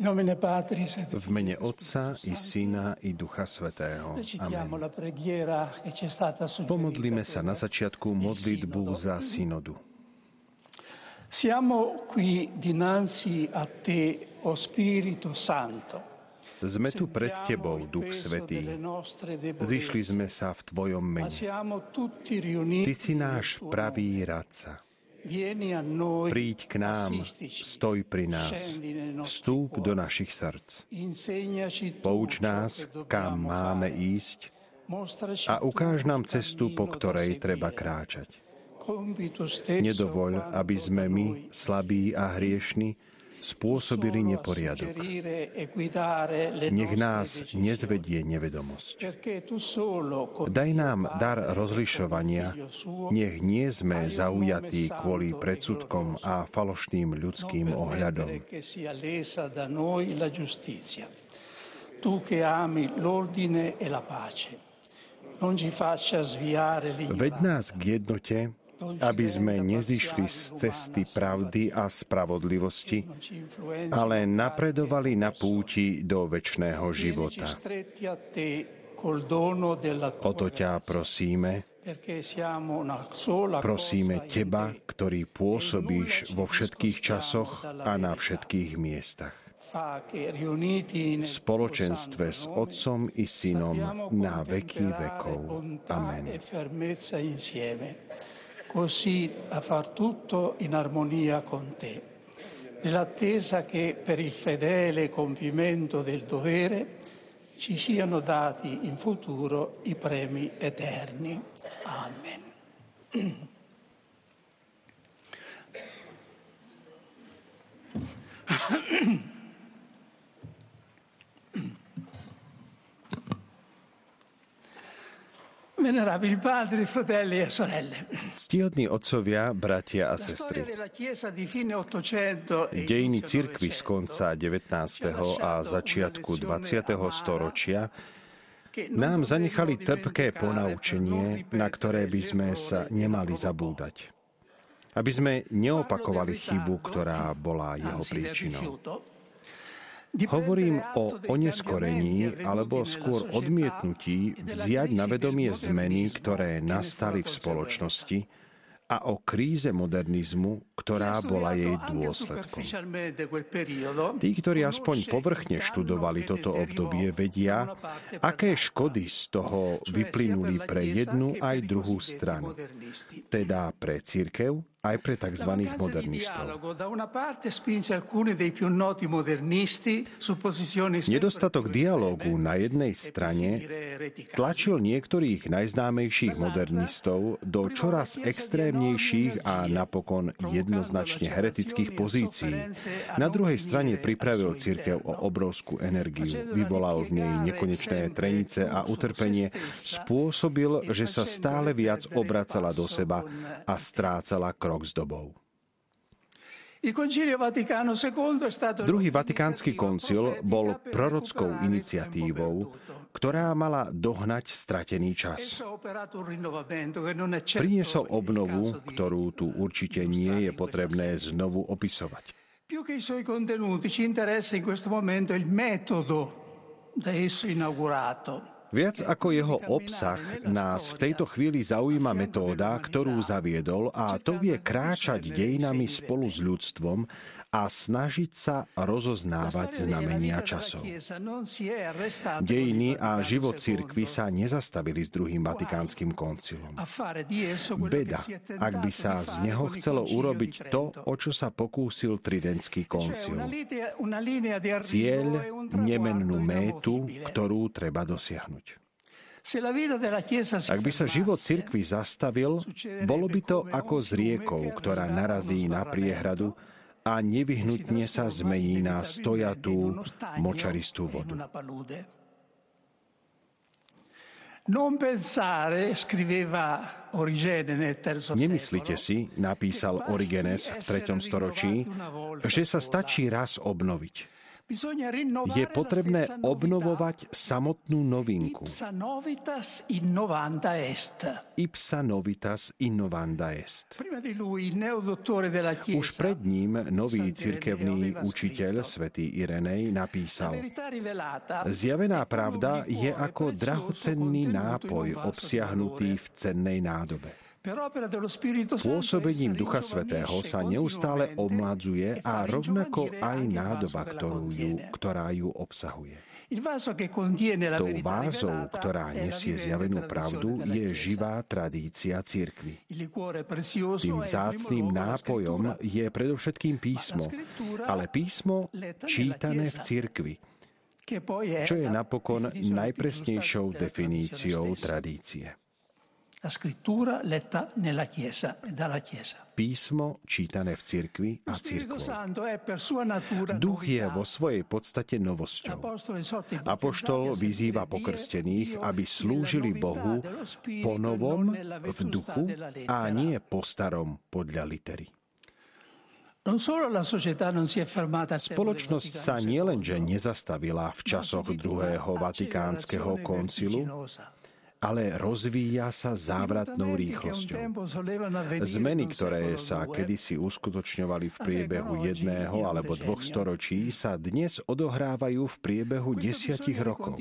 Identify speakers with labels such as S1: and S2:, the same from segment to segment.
S1: V mene Otca i Syna i Ducha Svetého. Amen. Pomodlíme sa na začiatku modlitbu za synodu.
S2: Siamo qui dinanzi a te, o Spirito Santo.
S1: Sme tu pred Tebou, Duch Svetý. Zišli sme sa v Tvojom mene. Ty si náš pravý radca. Príď k nám, stoj pri nás, vstúp do našich srdc. Pouč nás, kam máme ísť a ukáž nám cestu, po ktorej treba kráčať. Nedovoľ, aby sme my, slabí a hriešni, spôsobili neporiadok. Nech nás nezvedie nevedomosť. Daj nám dar rozlišovania, nech nie sme zaujatí kvôli predsudkom a falošným ľudským ohľadom. Tu che ami l'ordine e la pace, Veď nás k jednote, aby sme nezišli z cesty pravdy a spravodlivosti, ale napredovali na púti do väčšného života. O to ťa prosíme, prosíme Teba, ktorý pôsobíš vo všetkých časoch a na všetkých miestach v spoločenstve s Otcom i Synom na veky vekov. Amen
S2: così a far tutto in armonia con te, nell'attesa che per il fedele compimento del dovere ci siano dati in futuro i premi eterni. Amen. Venerabili e sorelle.
S1: Ctihodní otcovia, bratia a sestry. Dejiny cirkvy z konca 19. a začiatku 20. storočia nám zanechali trpké ponaučenie, na ktoré by sme sa nemali zabúdať. Aby sme neopakovali chybu, ktorá bola jeho príčinou. Hovorím o oneskorení alebo skôr odmietnutí vziať na vedomie zmeny, ktoré nastali v spoločnosti a o kríze modernizmu, ktorá bola jej dôsledkom. Tí, ktorí aspoň povrchne študovali toto obdobie, vedia, aké škody z toho vyplynuli pre jednu aj druhú stranu, teda pre církev aj pre tzv. modernistov. Nedostatok dialógu na jednej strane tlačil niektorých najznámejších modernistov do čoraz extrémnejších a napokon jednoznačne heretických pozícií. Na druhej strane pripravil církev o obrovskú energiu, vyvolal v nej nekonečné trenice a utrpenie, spôsobil, že sa stále viac obracala do seba a strácala krok krok s dobou. Druhý vatikánsky koncil bol prorockou iniciatívou, ktorá mala dohnať stratený čas. Priniesol obnovu, ktorú tu určite nie je potrebné znovu opisovať. Più Viac ako jeho obsah nás v tejto chvíli zaujíma metóda, ktorú zaviedol a to vie kráčať dejinami spolu s ľudstvom a snažiť sa rozoznávať znamenia časov. Dejiny a život cirkvy sa nezastavili s druhým vatikánskym koncilom. Beda, ak by sa z neho chcelo urobiť to, o čo sa pokúsil Tridentský koncil. Cieľ, nemennú métu, ktorú treba dosiahnuť. Ak by sa život cirkvy zastavil, bolo by to ako s riekou, ktorá narazí na priehradu a nevyhnutne sa zmení na stojatú, močaristú vodu. Nemyslite si, napísal Origenes v 3. storočí, že sa stačí raz obnoviť. Je potrebné obnovovať samotnú novinku.
S2: Ipsa novitas innovanda est.
S1: Už pred ním nový cirkevný
S2: aveva
S1: učiteľ, svätý Irenej, napísal Zjavená pravda je ako drahocenný nápoj obsiahnutý v cennej nádobe. Pôsobením
S2: essa
S1: Ducha Svetého sa neustále omladzuje
S2: e
S1: a rovnako aj nádoba, ktorú ju, ktorá ju obsahuje. Tou vázou, ktorá nesie zjavenú pravdu, je živá tradícia
S2: prezioso
S1: Tým vzácným nápojom je predovšetkým písmo, ale písmo čítané v cirkvi,
S2: è
S1: čo je napokon najpresnejšou definíciou tradície.
S2: La scrittura letta nella Chiesa e dalla Chiesa.
S1: Písmo čítané v cirkvi a cirkvou. Duch je vo svojej podstate novosťou. Apoštol vyzýva pokrstených, aby slúžili Bohu
S2: Spirito
S1: po
S2: e
S1: novom, v duchu a nie po starom podľa litery. Spoločnosť sa nielenže nezastavila v časoch druhého vatikánskeho koncilu. Ale rozvíja sa závratnou rýchlosťou. Zmeny, ktoré sa kedysi uskutočňovali v priebehu jedného alebo dvoch storočí, sa dnes odohrávajú v priebehu desiatich rokov.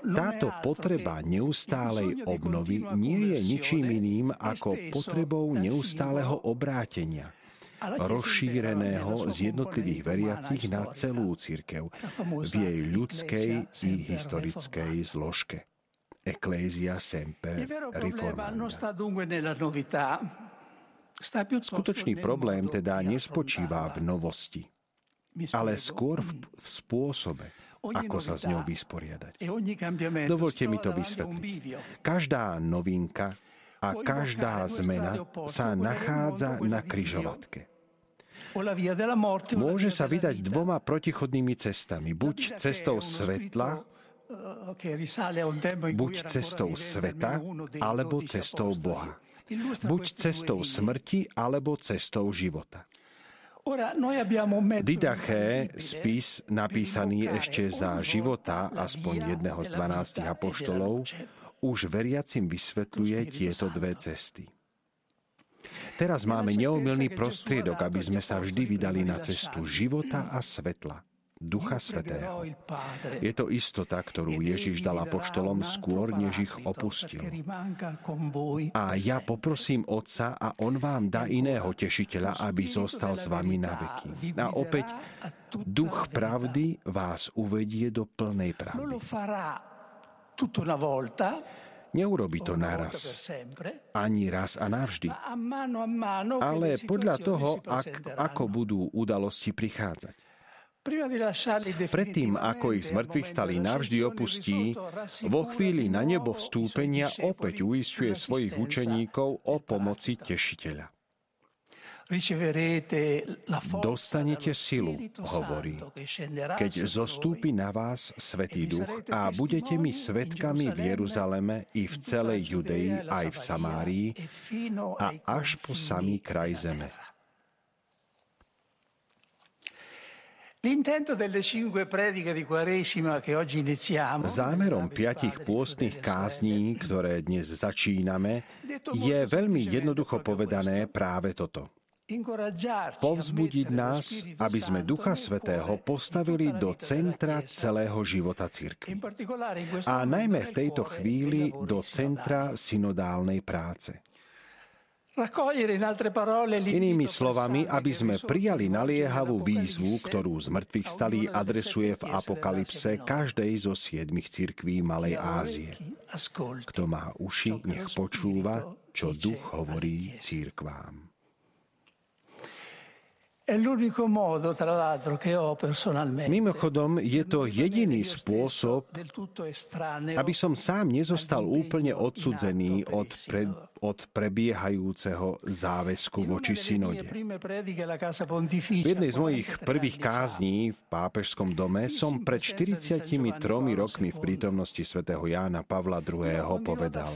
S1: Táto potreba neustálej obnovy nie je ničím iným ako potrebou neustáleho obrátenia, rozšíreného z jednotlivých veriacich na celú církev v jej ľudskej i historickej zložke. Ecclesia
S2: sta piuttosto
S1: Skutočný problém teda nespočíva v novosti, ale skôr v, v spôsobe, ako sa s ňou vysporiadať. Dovolte mi to vysvetliť. Každá novinka a každá zmena sa nachádza na kryžovatke. Môže sa vydať dvoma protichodnými cestami. Buď cestou svetla, buď cestou sveta, alebo cestou. Boha. Buď cestou smrti, alebo cestou života. Didaché, spis napísaný ešte za života aspoň jedného z
S2: della
S1: 12
S2: vita e
S1: apoštolov, už veriacim vysvetľuje tieto dve cesty. Teraz máme neomilný prostriedok, aby sme sa vždy vydali na cestu života a svetla, Ducha Svetého. Je to istota, ktorú Ježiš dal apoštolom skôr, než ich opustil. A ja poprosím Otca a On vám dá iného tešiteľa, aby zostal s vami na veky. A opäť, Duch pravdy vás uvedie do plnej pravdy. Neurobi to naraz, ani raz a navždy, ale
S2: le
S1: podľa toho, ak, ako budú udalosti prichádzať. Predtým, ako ich z mŕtvych stali navždy opustí, vo chvíli na nebo vstúpenia opäť uistuje svojich učeníkov o pomoci tešiteľa. Dostanete silu, hovorí, keď zostúpi na vás Svetý Duch a budete mi svetkami v Jeruzaleme i v celej Judei aj v Samárii a až po samý kraj zeme. Zámerom piatich pôstnych kázní, ktoré dnes začíname, je veľmi jednoducho povedané práve toto. Povzbudiť nás, aby sme Ducha Svetého postavili do centra celého života cirkvi. A najmä v tejto chvíli do centra synodálnej práce. Inými slovami, aby sme prijali naliehavú výzvu, ktorú z mŕtvych stalí adresuje v Apokalypse každej zo siedmich cirkví Malej Ázie. Kto má uši, nech počúva, čo duch hovorí církvám. Mimochodom, je to jediný spôsob, aby som sám nezostal úplne odsudzený od, pre, od prebiehajúceho záväzku voči synode. V jednej z mojich prvých kázní v pápežskom dome som pred 43 rokmi v prítomnosti svätého Jána Pavla II. povedal,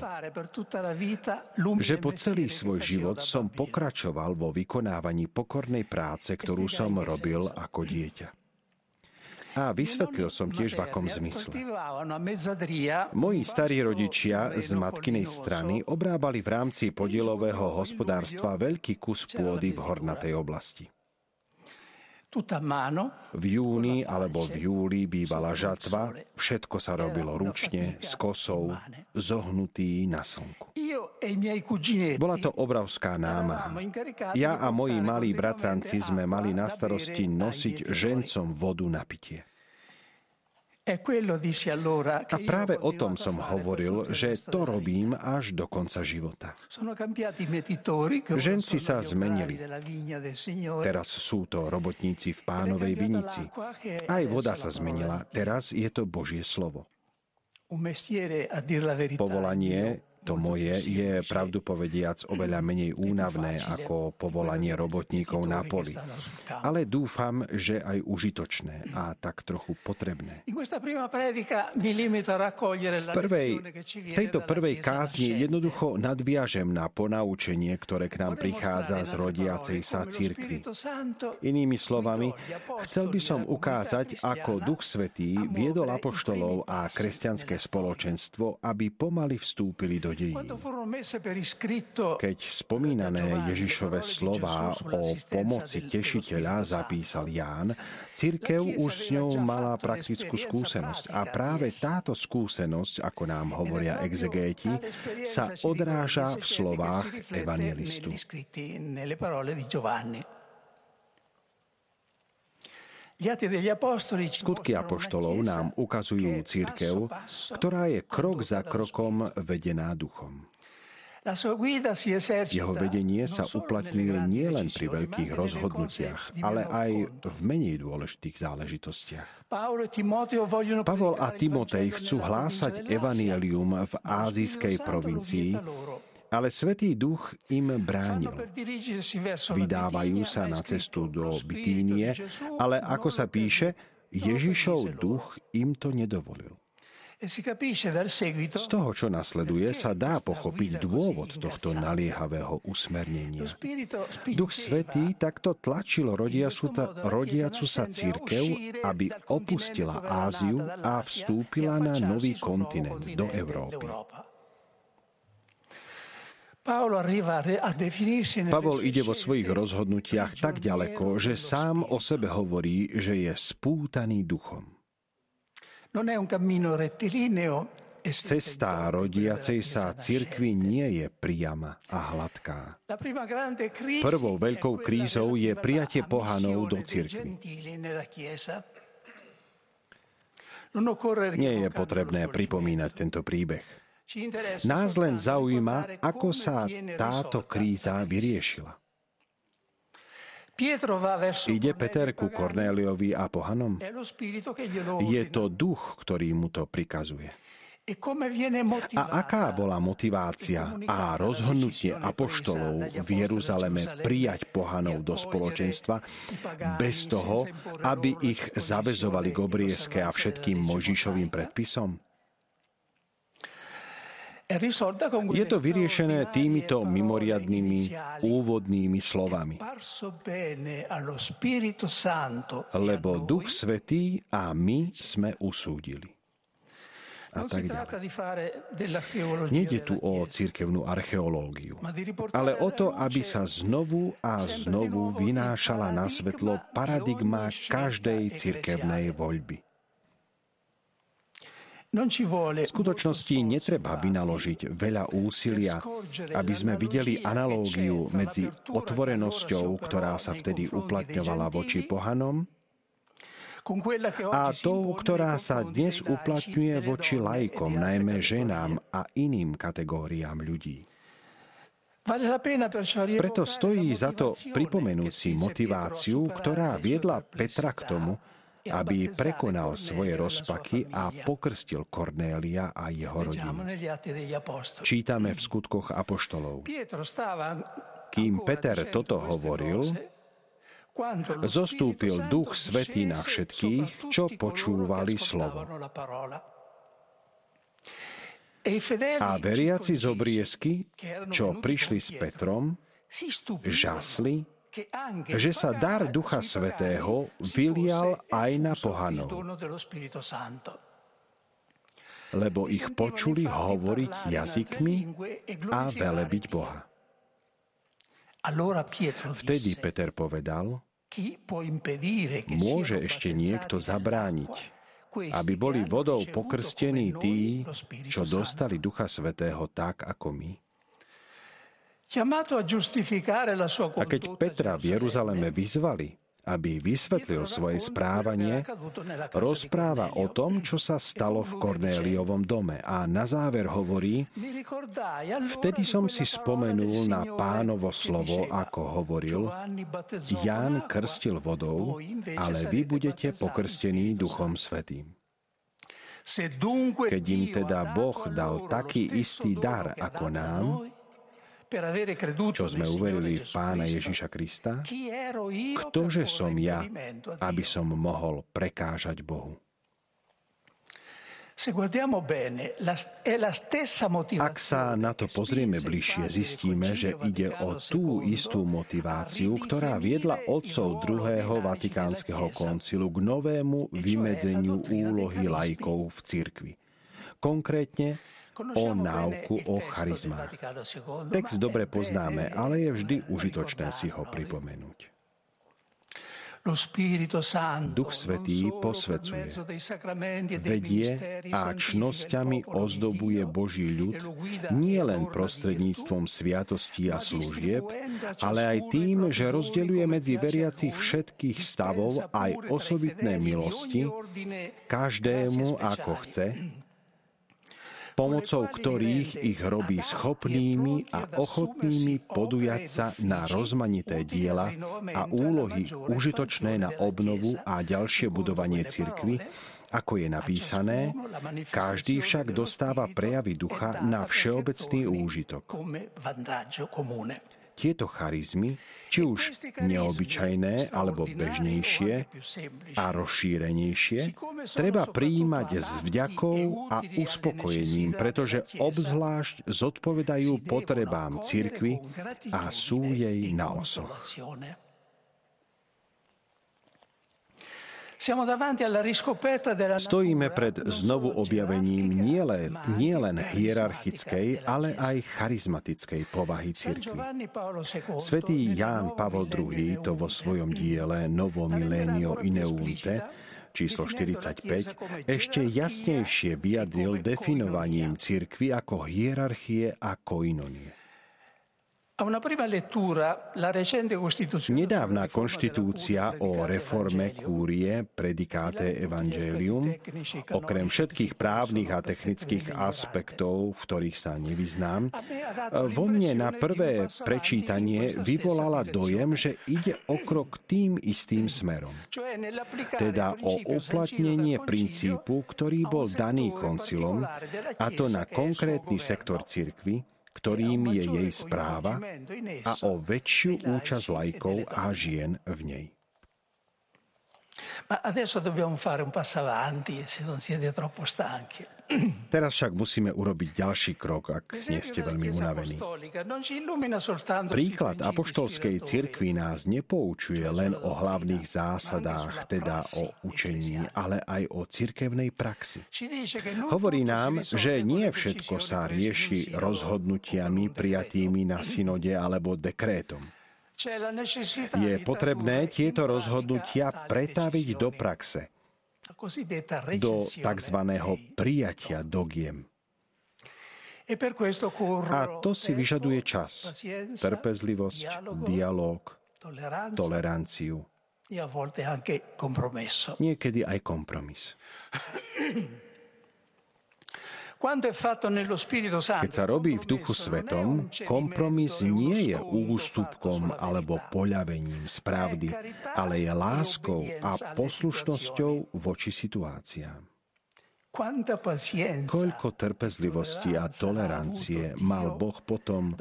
S1: že po celý svoj život som pokračoval vo vykonávaní pokornej práce, ktorú som robil ako dieťa. A vysvetlil som tiež v akom zmysle. Moji starí rodičia z matkinej strany obrábali v rámci podielového hospodárstva veľký kus pôdy v hornatej oblasti. V júni alebo v júli bývala žatva, všetko sa robilo ručne, s kosou, zohnutý na slnku. Bola to obrovská námaha. Ja a moji malí bratranci sme mali na starosti nosiť žencom vodu na pitie. A práve o tom som hovoril, že to robím až do konca života. Ženci sa zmenili. Teraz sú to robotníci v pánovej vinici. Aj voda sa zmenila. Teraz je to Božie slovo. Povolanie to moje je pravdu povediac oveľa menej únavné ako povolanie robotníkov na poli. Ale dúfam, že aj užitočné a tak trochu potrebné. V, prvej, v tejto prvej kázni jednoducho nadviažem na ponaučenie, ktoré k nám prichádza z rodiacej sa cirkvi. Inými slovami, chcel by som ukázať, ako Duch Svetý viedol apoštolov a kresťanské spoločenstvo, aby pomaly vstúpili do dejín. Keď spomínané Ježišove slová o pomoci tešiteľa zapísal Ján, církev už s ňou mala praktickú skúsenosť a práve táto skúsenosť, ako nám hovoria exegéti, sa odráža v slovách evangelistu. Skutky apoštolov nám ukazujú církev, ktorá je krok za krokom vedená duchom. Jeho vedenie sa uplatňuje nielen pri veľkých rozhodnutiach, ale aj v menej dôležitých záležitostiach. Pavol a Timotej chcú hlásať evanielium v ázijskej provincii, ale Svetý duch im bránil. Vydávajú sa na cestu do Bitínie, ale ako sa píše, Ježišov duch im to nedovolil. Z toho, čo nasleduje, sa dá pochopiť dôvod tohto naliehavého usmernenia. Duch Svetý takto tlačil rodiacu sa církev, aby opustila Áziu a vstúpila na nový kontinent, do Európy. Pavol ide vo svojich rozhodnutiach tak ďaleko, že sám o sebe hovorí, že je spútaný duchom. Cesta rodiacej sa cirkvi nie je priama a hladká. Prvou veľkou krízou je prijatie pohanov do cirkvi. Nie je potrebné pripomínať tento príbeh. Nás len zaujíma, ako sa táto kríza vyriešila. Ide Peter ku Kornéliovi a pohanom? Je to duch, ktorý mu to prikazuje. E a aká bola motivácia a rozhodnutie apoštolov v Jeruzaleme prijať pohanov do spoločenstva bez toho, aby ich zavezovali k obriezke a všetkým Možišovým predpisom? Je to vyriešené týmito mimoriadnými úvodnými slovami. Lebo Duch Svetý a my sme usúdili. A tak ďalej. Nejde tu o cirkevnú archeológiu, ale o to, aby sa znovu a znovu vynášala na svetlo paradigma každej cirkevnej voľby. V skutočnosti netreba vynaložiť veľa úsilia, aby sme videli analógiu medzi otvorenosťou, ktorá sa vtedy uplatňovala voči pohanom, a tou, ktorá sa dnes uplatňuje voči lajkom, najmä ženám a iným kategóriám ľudí. Preto stojí za to pripomenúci motiváciu, ktorá viedla Petra k tomu, aby prekonal svoje rozpaky a pokrstil Kornélia a jeho rodinu. Čítame v skutkoch apoštolov. Kým Peter toto hovoril, zostúpil Duch Svetý na všetkých, čo počúvali slovo. A veriaci z obriezky, čo prišli s Petrom, žasli že sa dar Ducha Svetého vylial aj na pohanov, lebo ich počuli hovoriť jazykmi a velebiť Boha. Vtedy Peter povedal, môže ešte niekto zabrániť, aby boli vodou pokrstení tí, čo dostali Ducha Svetého tak ako my. A keď Petra v Jeruzaleme vyzvali, aby vysvetlil svoje správanie, rozpráva o tom, čo sa stalo v Kornéliovom dome a na záver hovorí, vtedy som si spomenul na pánovo slovo, ako hovoril, Ján krstil vodou, ale vy budete pokrstení Duchom Svetým. Keď im teda Boh dal taký istý dar ako nám, čo sme uverili v Pána Ježiša Krista, ktože som ja, aby som mohol prekážať Bohu? Ak sa na to pozrieme bližšie, zistíme, že ide o tú istú motiváciu, ktorá viedla otcov druhého Vatikánskeho koncilu k novému vymedzeniu úlohy laikov v cirkvi. Konkrétne o náuku o charizmách. Text dobre poznáme, ale je vždy užitočné si ho pripomenúť. Duch Svetý posvecuje, vedie a čnosťami ozdobuje Boží ľud nie len prostredníctvom sviatostí a služieb, ale aj tým, že rozdeľuje medzi veriacich všetkých stavov aj osobitné milosti, každému ako chce, pomocou ktorých ich robí schopnými a ochotnými podujať sa na rozmanité diela a úlohy užitočné na obnovu a ďalšie budovanie cirkvy, ako je napísané, každý však dostáva prejavy ducha na všeobecný úžitok. Tieto charizmy či už neobyčajné alebo bežnejšie a rozšírenejšie, treba prijímať s vďakou a uspokojením, pretože obzvlášť zodpovedajú potrebám cirkvy a sú jej na osoch. Stojíme pred znovu objavením nielen, nielen hierarchickej, ale aj charizmatickej povahy cirkvi. Svetý Ján Pavol II to vo svojom diele Novo Milenio Ineunte číslo 45 ešte jasnejšie vyjadril definovaním cirkvy ako hierarchie a koinonie. Nedávna konštitúcia o reforme kúrie Predikáte Evangelium, okrem všetkých právnych a technických aspektov, v ktorých sa nevyznám, vo mne na prvé prečítanie vyvolala dojem, že ide o krok tým istým smerom. Teda o uplatnenie princípu, ktorý bol daný koncilom, a to na konkrétny sektor cirkvy, ktorým je jej správa a o väčšiu účasť lajkov a žien v nej. Ma adesso dobbiamo fare un passo avanti, se non siete troppo stanchi. Teraz však musíme urobiť ďalší krok, ak nie ste veľmi unavení. Príklad apoštolskej cirkvi nás nepoučuje len o hlavných zásadách, teda o učení, ale aj o cirkevnej praxi. Hovorí nám, že nie všetko sa rieši rozhodnutiami prijatými na synode alebo dekrétom. Je potrebné tieto rozhodnutia pretaviť do praxe, do tzv. prijatia dogiem. A to si vyžaduje čas, trpezlivosť, dialog, toleranciu, niekedy aj kompromis. Keď sa robí v Duchu Svetom, kompromis nie je ústupkom alebo poľavením z pravdy, ale je láskou a poslušnosťou voči situáciám. Koľko trpezlivosti a tolerancie mal Boh potom,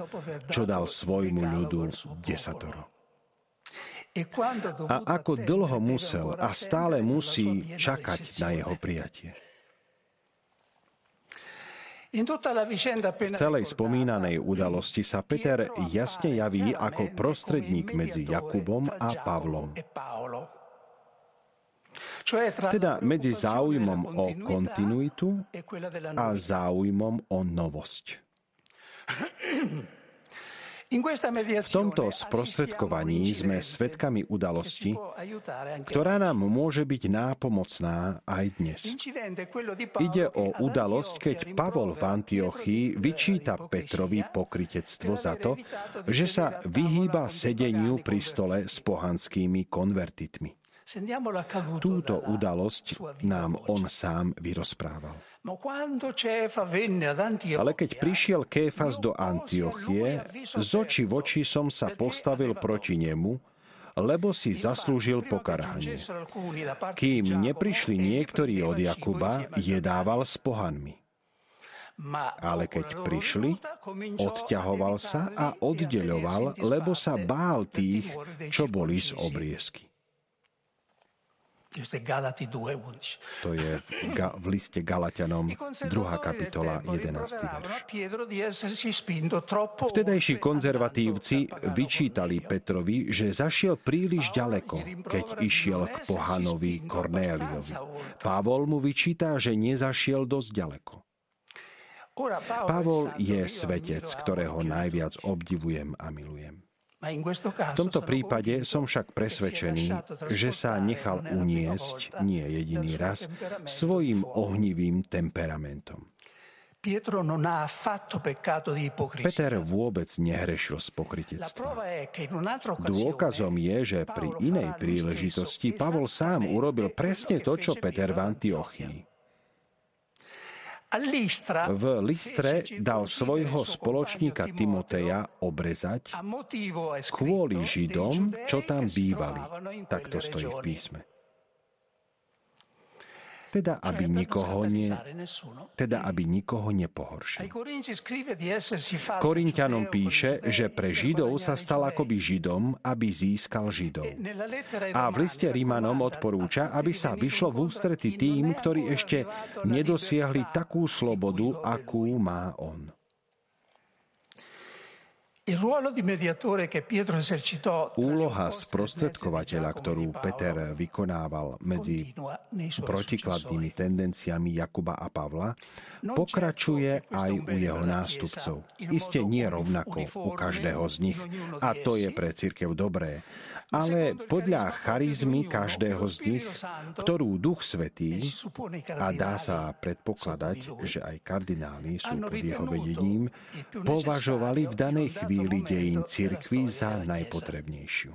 S1: čo dal svojmu ľudu desatoro. A ako dlho musel a stále musí čakať na jeho prijatie. V celej spomínanej udalosti sa Peter jasne javí ako prostredník medzi Jakubom a Pavlom. Teda medzi záujmom o kontinuitu a záujmom o novosť. V tomto sprostredkovaní sme svedkami udalosti, ktorá nám môže byť nápomocná aj dnes. Ide o udalosť, keď Pavol v Antiochii vyčíta Petrovi pokritectvo za to, že sa vyhýba sedeniu pri stole s pohanskými konvertitmi. Túto udalosť nám on sám vyrozprával. Ale keď prišiel Kéfas do Antiochie, z oči v oči som sa postavil proti nemu, lebo si zaslúžil pokarhanie. Kým neprišli niektorí od Jakuba, jedával s pohanmi. Ale keď prišli, odťahoval sa a oddeľoval, lebo sa bál tých, čo boli z obriezky. To je v, ga, v liste Galatianom 2. kapitola 11. verš. Vtedajší konzervatívci vyčítali Petrovi, že zašiel príliš ďaleko, keď išiel k pohanovi Kornéliovi. Pavol mu vyčíta, že nezašiel dosť ďaleko. Pavol je svetec, ktorého najviac obdivujem a milujem. V tomto prípade som však presvedčený, že sa nechal uniesť nie jediný raz svojim ohnivým temperamentom. Peter vôbec nehrešil z pokritectva. Dôkazom je, že pri inej príležitosti Pavol sám urobil presne to, čo Peter v Antiochii. V Listre dal svojho spoločníka Timoteja obrezať kvôli Židom, čo tam bývali. Tak to stojí v písme teda aby nikoho, ne, teda aby nikoho nepohoršil. Korintianom píše, že pre Židov sa stal akoby Židom, aby získal Židov. A v liste Rímanom odporúča, aby sa vyšlo v ústrety tým, ktorí ešte nedosiahli takú slobodu, akú má on. Úloha sprostredkovateľa, ktorú Peter vykonával medzi protikladnými tendenciami Jakuba a Pavla, pokračuje aj u jeho nástupcov. Isté nie rovnako u každého z nich, a to je pre církev dobré, ale podľa charizmy každého z nich, ktorú Duch Svetý, a dá sa predpokladať, že aj kardináli sú pod jeho vedením, považovali v danej chvíli dejín cirkvi za najpotrebnejšiu.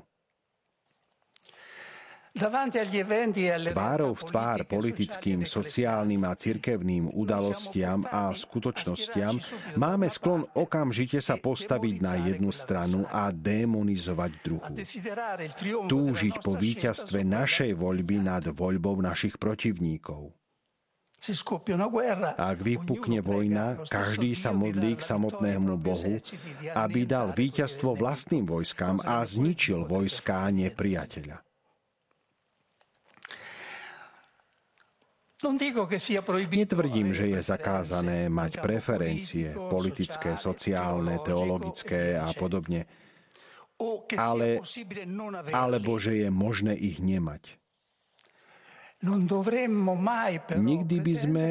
S1: Tvárov v tvár politickým, sociálnym a cirkevným udalostiam a skutočnostiam máme sklon okamžite sa postaviť na jednu stranu a demonizovať druhú. Túžiť po víťazstve našej voľby nad voľbou našich protivníkov. Ak vypukne vojna, každý sa modlí k samotnému Bohu, aby dal víťazstvo vlastným vojskám a zničil vojská nepriateľa. Netvrdím, že je zakázané mať preferencie politické, sociálne, teologické a podobne, ale, alebo že je možné ich nemať. Nikdy by sme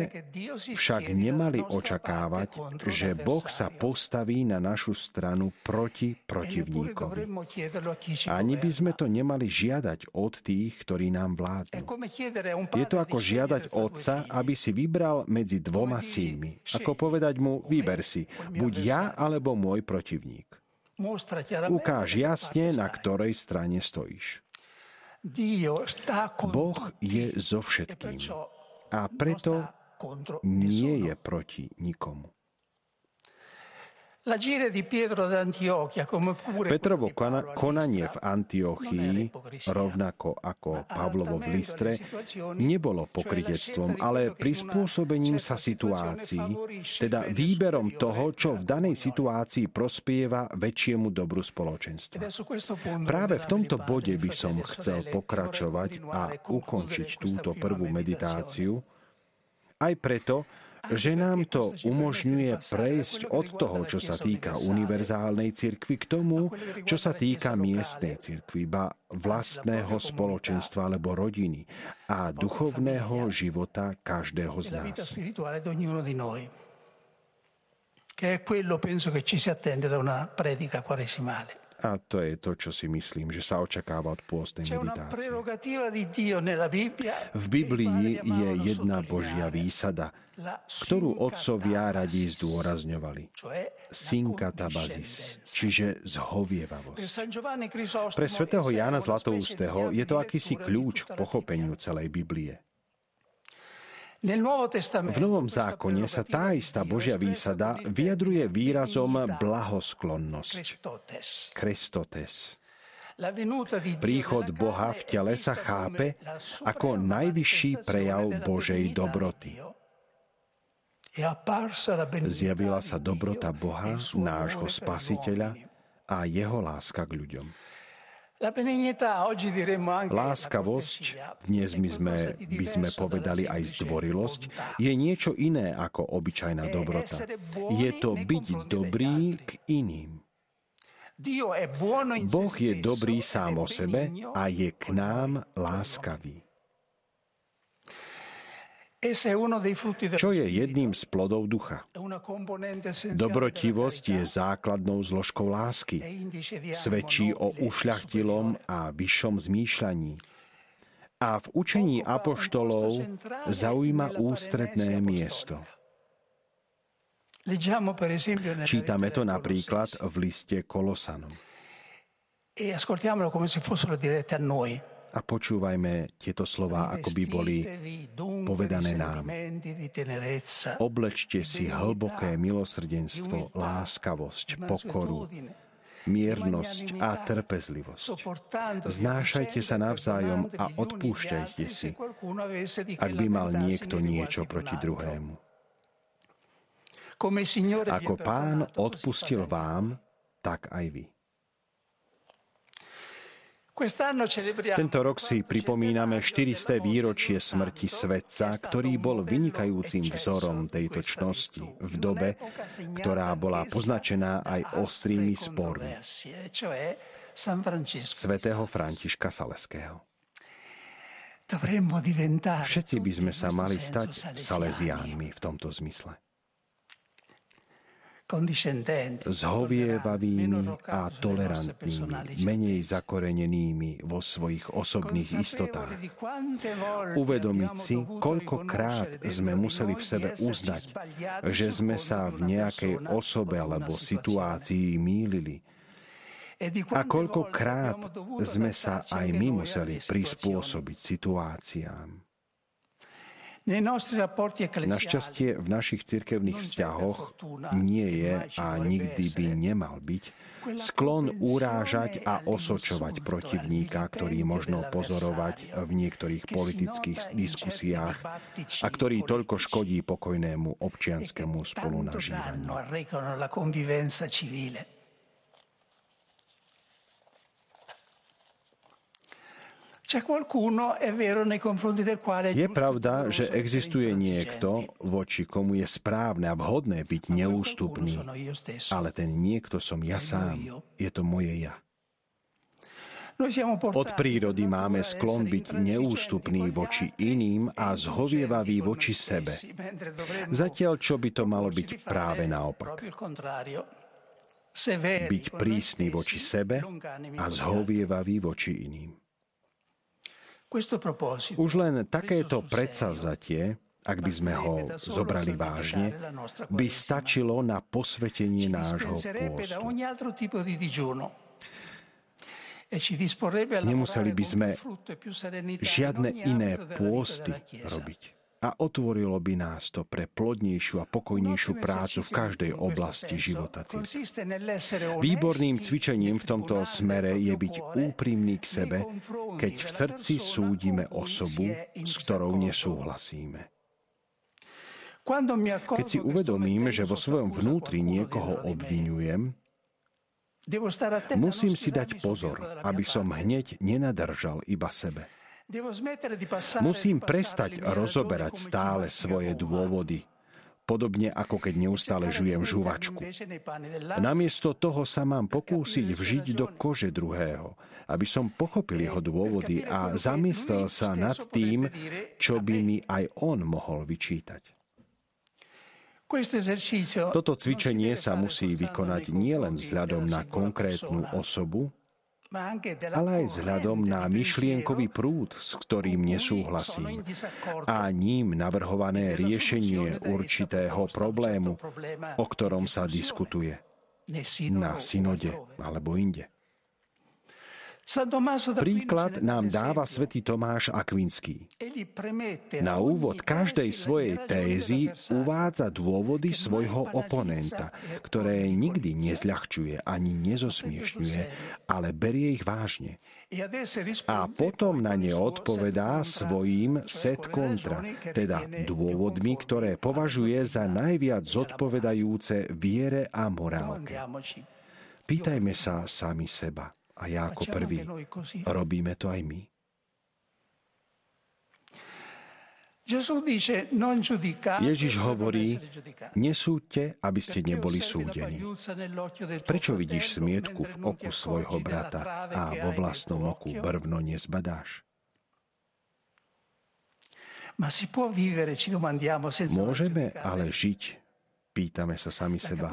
S1: však nemali očakávať, že Boh sa postaví na našu stranu proti e protivníkovi. Ani by sme to nemali žiadať od tých, ktorí nám vládnu. Je to ako žiadať otca, aby si vybral medzi dvoma synmi. Ako povedať mu, vyber si, buď ja alebo môj protivník. Ukáž jasne, na ktorej strane stojíš. Boh je so všetkým. A preto nie je proti nikomu. Petrovo konanie v Antiochii, rovnako ako Pavlovo v Listre, nebolo pokritectvom, ale prispôsobením sa situácii, teda výberom toho, čo v danej situácii prospieva väčšiemu dobru spoločenstva. Práve v tomto bode by som chcel pokračovať a ukončiť túto prvú meditáciu, aj preto, že nám to umožňuje prejsť od toho, čo sa týka univerzálnej cirkvi, k tomu, čo sa týka miestnej cirkvi, ba vlastného spoločenstva alebo rodiny a duchovného života každého z nás.
S2: Che è quello penso che ci si attende da una predica quaresimale.
S1: A to je to, čo si myslím, že sa očakáva od pôstnej meditácie. V Biblii je jedna Božia výsada, ktorú otcovia radi zdôrazňovali. Synka tabazis, čiže zhovievavosť. Pre svätého Jána Zlatoustého je to akýsi kľúč k pochopeniu celej Biblie. V Novom zákone sa tá istá Božia výsada vyjadruje výrazom blahosklonnosť. Krestotes. Príchod Boha v tele sa chápe ako najvyšší prejav Božej dobroty. Zjavila sa dobrota Boha, nášho spasiteľa a jeho láska k ľuďom. Láskavosť, dnes my sme, by sme povedali aj zdvorilosť, je niečo iné ako obyčajná dobrota. Je to byť dobrý k iným. Boh je dobrý sám o sebe a je k nám láskavý. Čo je jedným z plodov ducha? Dobrotivosť je základnou zložkou lásky. Svedčí o ušľachtilom a vyššom zmýšľaní. A v učení apoštolov zaujíma ústredné miesto. Čítame to napríklad v liste Kolosanom. E ascoltiamolo come se fossero dirette a noi a počúvajme tieto slova, ako by boli povedané nám. Oblečte si hlboké milosrdenstvo, láskavosť, pokoru, miernosť a trpezlivosť. Znášajte sa navzájom a odpúšťajte si, ak by mal niekto niečo proti druhému. Ako pán odpustil vám, tak aj vy. Tento rok si pripomíname 400. výročie smrti svetca, ktorý bol vynikajúcim vzorom tejto čnosti v dobe, ktorá bola poznačená aj ostrými spormi. Svetého Františka Saleského. Všetci by sme sa mali stať salesiánmi v tomto zmysle zhovievavými a tolerantnými, menej zakorenenými vo svojich osobných istotách. Uvedomiť si, koľkokrát sme museli v sebe uznať, že sme sa v nejakej osobe alebo situácii mýlili, a koľkokrát sme sa aj my museli prispôsobiť situáciám. Našťastie v našich cirkevných vzťahoch nie je a nikdy by nemal byť sklon urážať a osočovať protivníka, ktorý možno pozorovať v niektorých politických diskusiách a ktorý toľko škodí pokojnému občianskému spolunažívaniu. Je pravda, že existuje niekto, voči komu je správne a vhodné byť neústupný, ale ten niekto som ja sám. Je to moje ja. Od prírody máme sklon byť neústupný voči iným a zhovievavý voči sebe. Zatiaľ, čo by to malo byť práve naopak. Byť prísny voči sebe a zhovievavý voči iným. Už len takéto predsavzatie, ak by sme ho zobrali vážne, by stačilo na posvetenie nášho pôstu. Nemuseli by sme žiadne iné pôsty robiť a otvorilo by nás to pre plodnejšiu a pokojnejšiu prácu v každej oblasti života Výborným cvičením v tomto smere je byť úprimný k sebe, keď v srdci súdime osobu, s ktorou nesúhlasíme. Keď si uvedomím, že vo svojom vnútri niekoho obvinujem, musím si dať pozor, aby som hneď nenadržal iba sebe. Musím prestať rozoberať stále svoje dôvody, Podobne ako keď neustále žujem žuvačku. Namiesto toho sa mám pokúsiť vžiť do kože druhého, aby som pochopil jeho dôvody a zamyslel sa nad tým, čo by mi aj on mohol vyčítať. Toto cvičenie sa musí vykonať nielen vzhľadom na konkrétnu osobu, ale aj vzhľadom na myšlienkový prúd, s ktorým nesúhlasím, a ním navrhované riešenie určitého problému, o ktorom sa diskutuje na synode alebo inde. Príklad nám dáva svätý Tomáš Akvinský. Na úvod každej svojej tézy uvádza dôvody svojho oponenta, ktoré nikdy nezľahčuje ani nezosmiešňuje, ale berie ich vážne. A potom na ne odpovedá svojím set kontra, teda dôvodmi, ktoré považuje za najviac zodpovedajúce viere a morálke. Pýtajme sa sami seba a ja ako prvý. Robíme to aj my. Ježiš hovorí, nesúďte, aby ste neboli súdení. Prečo vidíš smietku v oku svojho brata a vo vlastnom oku brvno nezbadáš? Môžeme ale žiť Pýtame sa sami seba,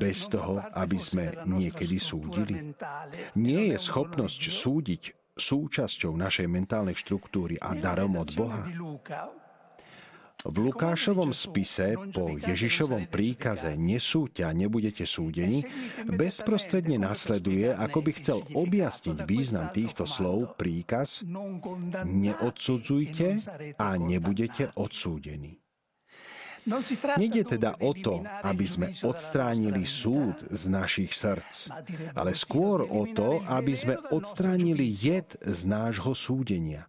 S1: bez toho, aby sme niekedy súdili. Nie je schopnosť súdiť súčasťou našej mentálnej štruktúry a darom od Boha? V Lukášovom spise po Ježišovom príkaze nesúďte a nebudete súdení, bezprostredne nasleduje, ako by chcel objasniť význam týchto slov príkaz neodsudzujte a nebudete odsúdení. Nede teda o to, aby sme odstránili súd z našich srdc, ale skôr o to, aby sme odstránili jed z nášho súdenia.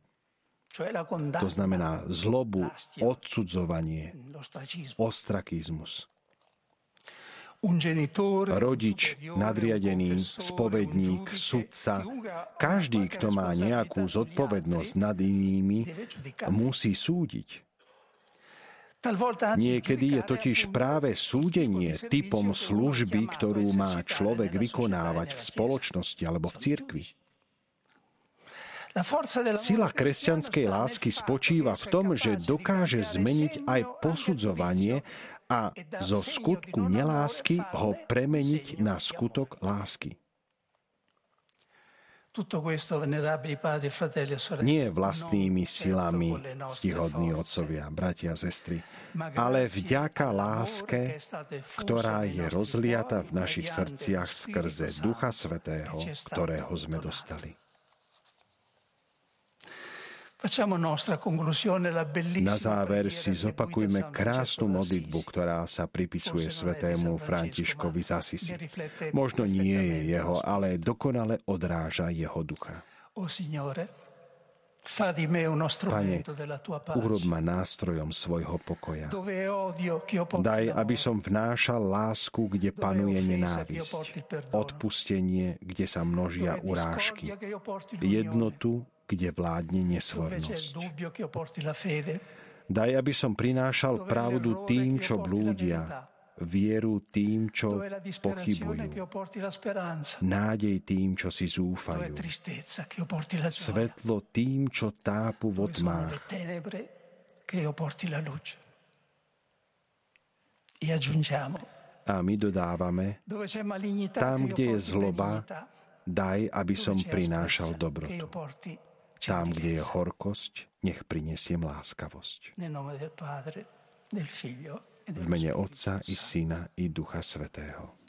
S1: To znamená zlobu, odsudzovanie, ostrakizmus. Rodič, nadriadený, spovedník, sudca, každý, kto má nejakú zodpovednosť nad inými, musí súdiť. Niekedy je totiž práve súdenie typom služby, ktorú má človek vykonávať v spoločnosti alebo v cirkvi. Sila kresťanskej lásky spočíva v tom, že dokáže zmeniť aj posudzovanie a zo skutku nelásky ho premeniť na skutok lásky. E Nie vlastnými silami, ctihodní otcovia, bratia a sestry, ale vďaka láske, ktorá je rozliata v našich srdciach skrze Ducha Svetého, ktorého sme dostali. Na záver si zopakujme krásnu modlitbu, ktorá sa pripisuje svetému Františkovi z Asisi. Možno nie je jeho, ale dokonale odráža jeho ducha. Pane, urob ma nástrojom svojho pokoja. Daj, aby som vnášal lásku, kde panuje nenávisť, odpustenie, kde sa množia urážky, jednotu, kde vládne nesvornosť. Daj, aby som prinášal pravdu tým, čo blúdia, vieru tým, čo pochybujú, nádej tým, čo si zúfajú, svetlo tým, čo tápu v otmách. A my dodávame, tam, kde je zloba, daj, aby som prinášal dobrotu. Tam, kde je horkosť, nech prinesiem láskavosť. V mene Otca i Syna i Ducha Svetého.